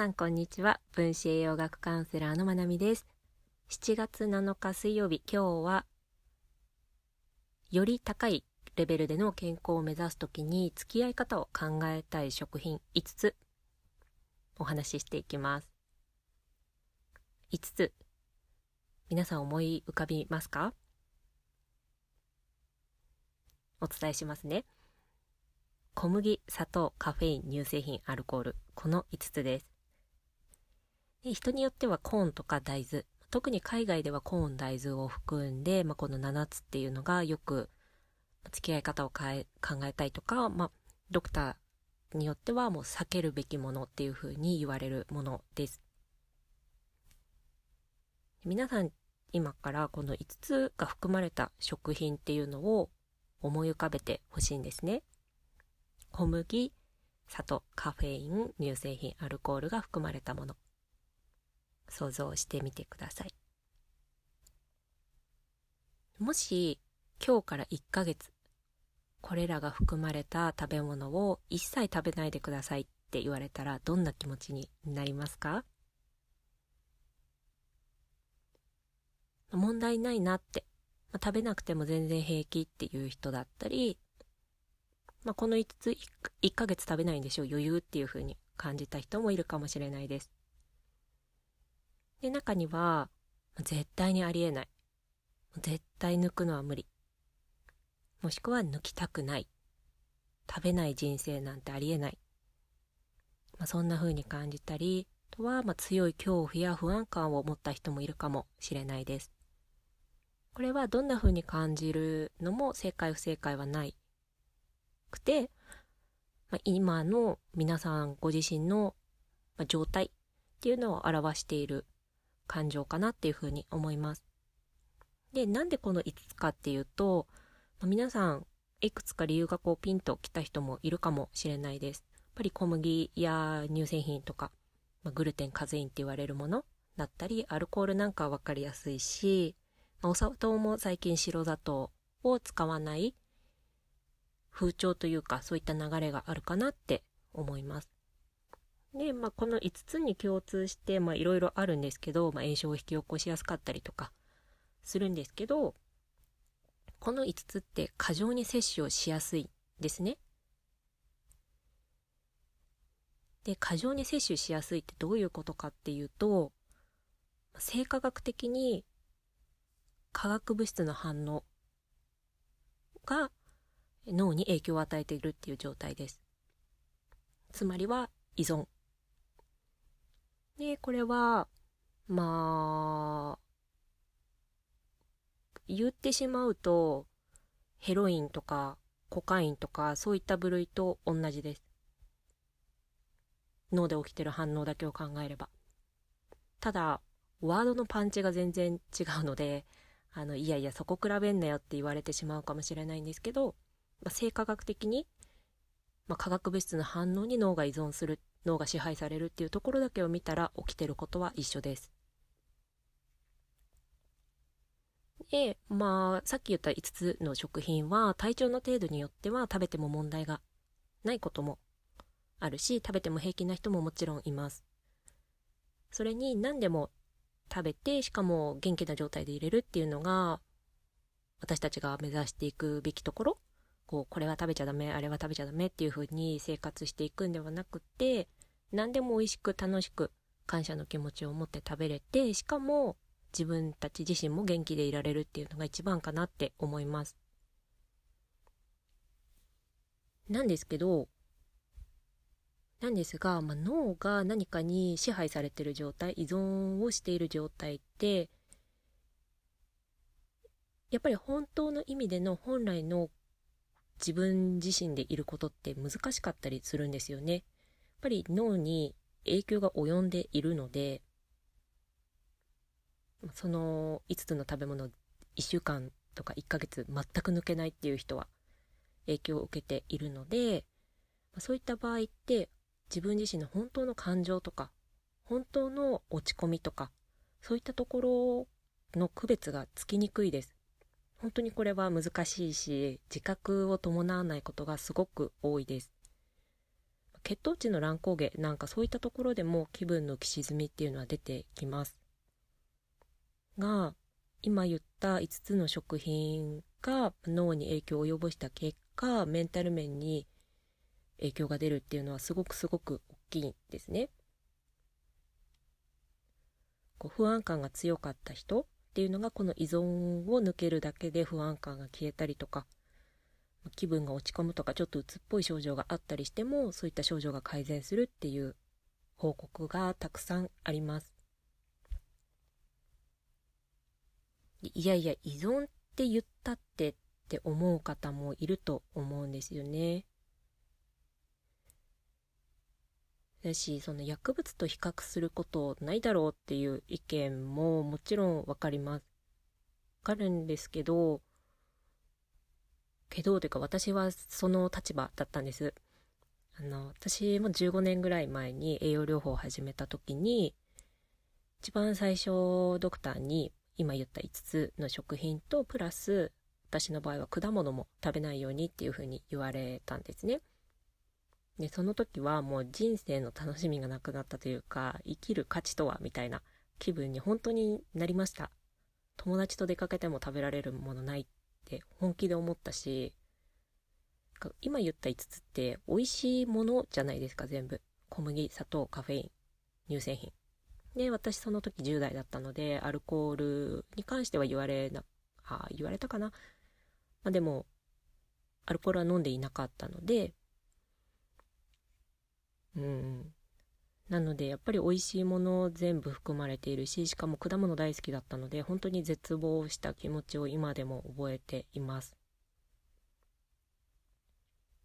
さんこんにちは分子栄養学カウンセラーのまなみです7月7日水曜日今日はより高いレベルでの健康を目指す時に付き合い方を考えたい食品5つお話ししていきます5つ皆さん思い浮かびますか？お伝えしますね小麦、砂糖、カフェイン、乳製品、アルコール。この5つです。で人によってはコーンとか大豆。特に海外ではコーン、大豆を含んで、まあ、この7つっていうのがよく付き合い方を変え考えたいとか、まあ、ドクターによってはもう避けるべきものっていうふうに言われるものです。皆さん今からこの5つが含まれた食品っていうのを思い浮かべてほしいんですね。小麦、砂糖、カフェイン、乳製品、アルコールが含まれたもの。想像してみてください。もし今日から1ヶ月、これらが含まれた食べ物を一切食べないでくださいって言われたらどんな気持ちになりますか？問題ないなって、まあ、食べなくても全然平気っていう人だったり、まあ、この5つ 1, 1ヶ月食べないんでしょう余裕っていう風に感じた人もいるかもしれないです。で、中には、絶対にありえない。絶対抜くのは無理。もしくは抜きたくない。食べない人生なんてありえない。まあ、そんな風に感じたり、あとは、ま、強い恐怖や不安感を持った人もいるかもしれないです。これはどんな風に感じるのも正解不正解はないくて、まあ、今の皆さんご自身の状態っていうのを表している感情かなっていうふうに思います。で、なんでこの5つかっていうと、皆さんいくつか理由がこうピンときた人もいるかもしれないです。やっぱり小麦や乳製品とか、まあ、グルテン、カゼインって言われるものだったり、アルコールなんかはわかりやすいし、まあ、お砂糖も最近白砂糖を使わない風潮というかそういった流れがあるかなって思います。で、まあ、この5つに共通して、まあ、いろいろあるんですけど、まあ、炎症を引き起こしやすかったりとかするんですけど、この5つって過剰に摂取をしやすいですね。で、過剰に摂取しやすいってどういうことかっていうと、生化学的に化学物質の反応が脳に影響を与えているっていう状態です。つまりは依存。で、これは、まあ、言ってしまうと、ヘロインとかコカインとかそういった部類と同じです。脳で起きてる反応だけを考えれば。ただ、ワードのパンチが全然違うので、あの、いやいや、そこ比べんなよって言われてしまうかもしれないんですけど、まあ、生化学的に、まあ、化学物質の反応に脳が依存する、脳が支配されるっていうところだけを見たら起きてることは一緒です。で、まあ、さっき言った5つの食品は体調の程度によっては食べても問題がないこともあるし、食べても平気な人ももちろんいます。それに何でも食べて、しかも元気な状態で入れるっていうのが、私たちが目指していくべきところこう、これは食べちゃダメ、あれは食べちゃダメっていう風に生活していくんではなくて、何でも美味しく楽しく感謝の気持ちを持って食べれて、しかも自分たち自身も元気でいられるっていうのが一番かなって思います。なんですけど、なんですが、まあ、脳が何かに支配されている状態、依存をしている状態って、やっぱり本当の意味での本来の自分自身でいることって難しかったりするんですよね。やっぱり脳に影響が及んでいるので、その5つの食べ物1週間とか1ヶ月全く抜けないっていう人は影響を受けているので、そういった場合って自分自身の本当の感情とか、本当の落ち込みとか、そういったところの区別がつきにくいです。本当にこれは難しいし、自覚を伴わないことがすごく多いです。血糖値の乱高下なんかそういったところでも気分の浮き沈みっていうのは出てきますが今言った5つの食品が脳に影響を及ぼした結果メンタル面に影響が出るっていうのはすごくすごく大きいんですね。こう不安感が強かった人っていうのがこの依存を抜けるだけで不安感が消えたりとか気分が落ち込むとかちょっと鬱っぽい症状があったりしてもそういった症状が改善するっていう報告がたくさんあります。いやいや依存って言ったってって思う方もいると思うんですよね。だしその薬物と比較することないだろうっていう意見ももちろんわかります。わかるんですけどけどというか私はその立場だったんです。あの私も15年ぐらい前に栄養療法を始めた時に一番最初ドクターに今言った5つの食品とプラス私の場合は果物も食べないようにっていうふうに言われたんですね。でその時はもう人生の楽しみがなくなったというか生きる価値とはみたいな気分に本当になりました。友達と出かけても食べられるものないって本気で思ったし今言った5つって美味しいものじゃないですか全部。小麦砂糖カフェイン乳製品。で私その時10代だったのでアルコールに関しては言われなあ言われたかな、まあ、でもアルコールは飲んでいなかったのでうん。なのでやっぱり美味しいもの全部含まれているししかも果物大好きだったので本当に絶望した気持ちを今でも覚えています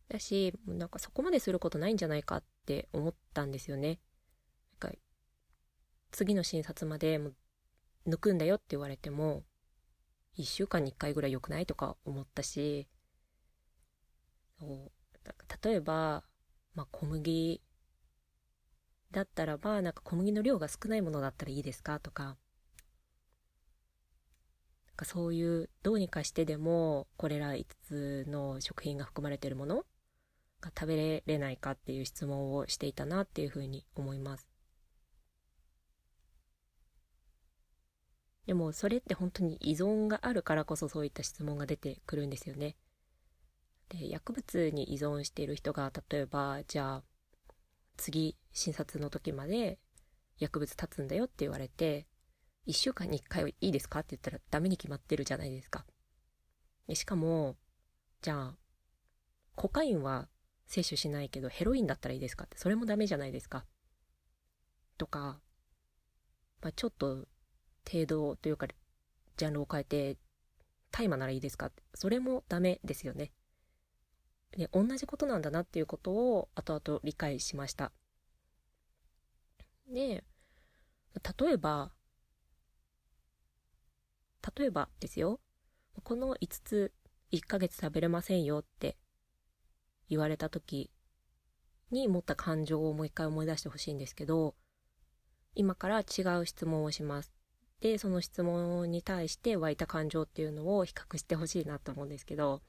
だしなんかそこまですることないんじゃないかって思ったんですよねなんか次の診察までも抜くんだよって言われても1週間に1回ぐらい良くないとか思ったしそう例えば、まあ、小麦だったらば、なんか小麦の量が少ないものだったらいいですか？とか、なんかそういうどうにかしてでもこれら5つの食品が含まれているものが食べれないかっていう質問をしていたなっていうふうに思います。でもそれって本当に依存があるからこそそういった質問が出てくるんですよね。で薬物に依存している人が例えばじゃあ次診察の時まで薬物立つんだよって言われて、1週間に1回はいいですかって言ったらダメに決まってるじゃないですか。しかも、じゃあ、コカインは摂取しないけどヘロインだったらいいですかってそれもダメじゃないですか。とか、まあ、ちょっと程度というかジャンルを変えて大麻ならいいですかってそれもダメですよね。で同じことなんだなっていうことを後々理解しました。で、例えば、例えばですよ、この5つ1ヶ月食べれませんよって言われた時に持った感情をもう一回思い出してほしいんですけど、今から違う質問をします。で、その質問に対して湧いた感情っていうのを比較してほしいなと思うんですけど、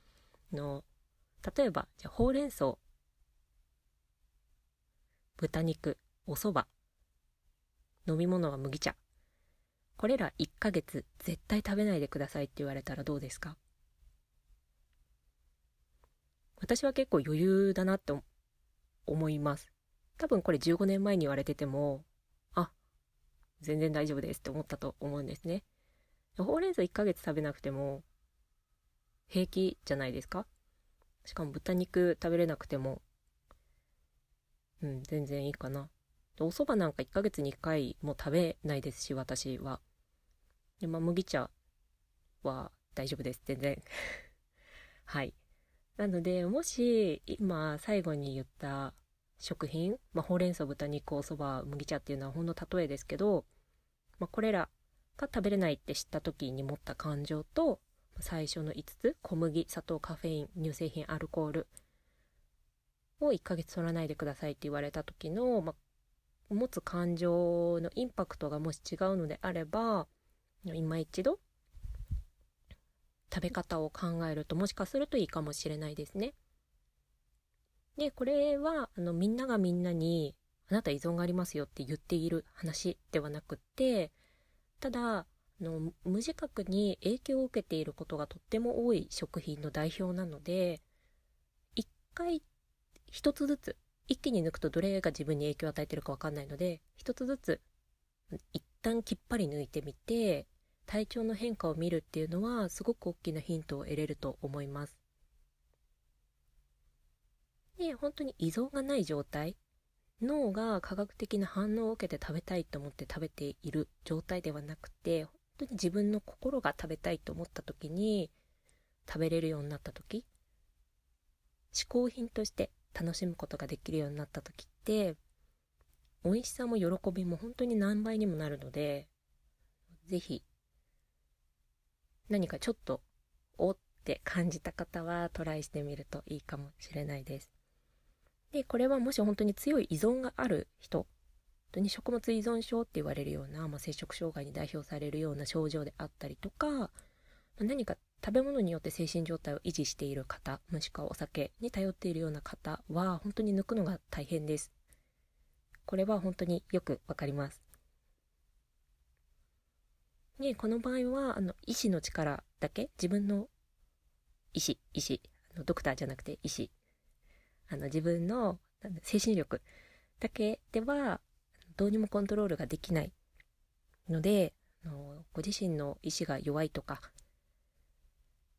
の例えば、じゃほうれん草、豚肉、お蕎麦、飲み物は麦茶。これら1ヶ月絶対食べないでくださいって言われたらどうですか？私は結構余裕だなって思います。多分これ15年前に言われてても、あ、全然大丈夫ですって思ったと思うんですね。ほうれん草1ヶ月食べなくても平気じゃないですか？しかも豚肉食べれなくても、うん、全然いいかな。お蕎麦なんか1ヶ月に1回も食べないですし、私は。で、まあ、麦茶は大丈夫です、全然。はい。なので、もし、今、最後に言った食品、まあ、ほうれん草、豚肉、お蕎麦、麦茶っていうのはほんの例えですけど、まあ、これらが食べれないって知った時に持った感情と、最初の5つ小麦砂糖カフェイン乳製品アルコールを1ヶ月取らないでくださいって言われた時の、まあ、持つ感情のインパクトがもし違うのであれば今一度食べ方を考えるともしかするといいかもしれないですね。で、これは、あの、みんながみんなに、あなた依存がありますよって言っている話ではなくって、ただ、あの無自覚に影響を受けていることがとっても多い食品の代表なので、一回一つずつ、一気に抜くとどれが自分に影響を与えてるかわかんないので、一つずつ一旦きっぱり抜いてみて、体調の変化を見るっていうのはすごく大きなヒントを得れると思います。で、本当に依存がない状態、脳が科学的な反応を受けて食べたいと思って食べている状態ではなくて、本当に自分の心が食べたいと思った時に食べれるようになった時、嗜好品として楽しむことができるようになった時って、美味しさも喜びも本当に何倍にもなるので、ぜひ、何かちょっと、おって感じた方はトライしてみるといいかもしれないです。で、これはもし本当に強い依存がある人、本当に食物依存症って言われるような、まあ、摂食障害に代表されるような症状であったりとか、何か食べ物によって精神状態を維持している方、もしくはお酒に頼っているような方は、本当に抜くのが大変です。これは本当によくわかります。ねこの場合は、あの、意志の力だけ、自分の意志、意志、あのドクターじゃなくて意志、あの、自分の精神力だけでは、どうにもコントロールができないので、あのご自身の意志が弱いとか、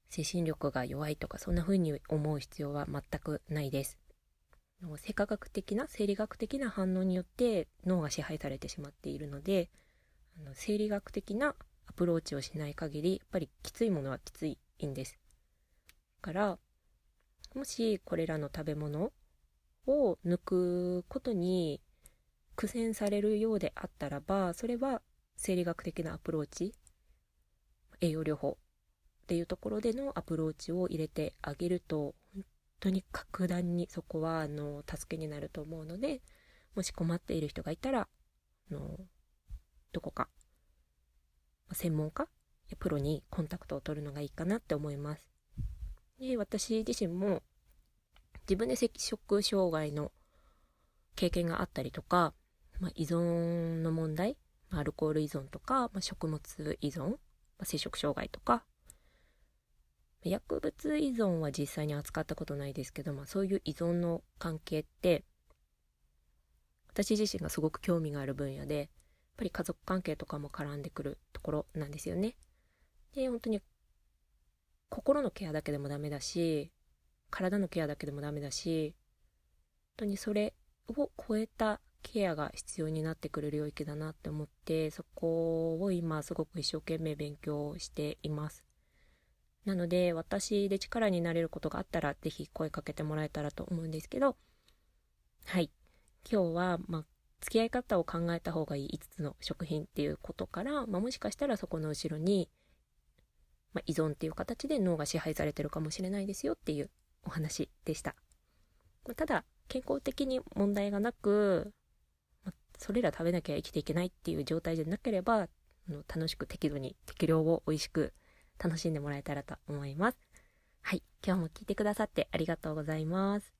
精神力が弱いとか、そんな風に思う必要は全くないです。生化学的な、生理学的な反応によって脳が支配されてしまっているので、あの生理学的なアプローチをしない限り、やっぱりきついものはきついんです。だから、もしこれらの食べ物を抜くことに苦戦されるようであったらば、それは生理学的なアプローチ、栄養療法っていうところでのアプローチを入れてあげると、本当に格段にそこは、あの、助けになると思うので、もし困っている人がいたら、あの、どこか、専門家やプロにコンタクトを取るのがいいかなって思います。で、私自身も、自分で摂食障害の経験があったりとか、まあ、依存の問題、アルコール依存とか、まあ、食物依存、まあ、摂食障害とか、薬物依存は実際に扱ったことないですけど、まあ、そういう依存の関係って私自身がすごく興味がある分野でやっぱり家族関係とかも絡んでくるところなんですよね。で本当に心のケアだけでもダメだし体のケアだけでもダメだし本当にそれを超えたケアが必要になってくる領域だなって思ってそこを今すごく一生懸命勉強しています。なので、私で力になれることがあったら、ぜひ声かけてもらえたらと思うんですけど、はい。今日は、まあ、付き合い方を考えた方がいい5つの食品っていうことから、まあ、もしかしたらそこの後ろに、まあ、依存っていう形で脳が支配されてるかもしれないですよっていうお話でした。まあ、ただ、健康的に問題がなく、ま、それら食べなきゃ生きていけないっていう状態でなければ、楽しく適度に適量を美味しく楽しんでもらえたらと思います。はい。今日も聞いてくださってありがとうございます。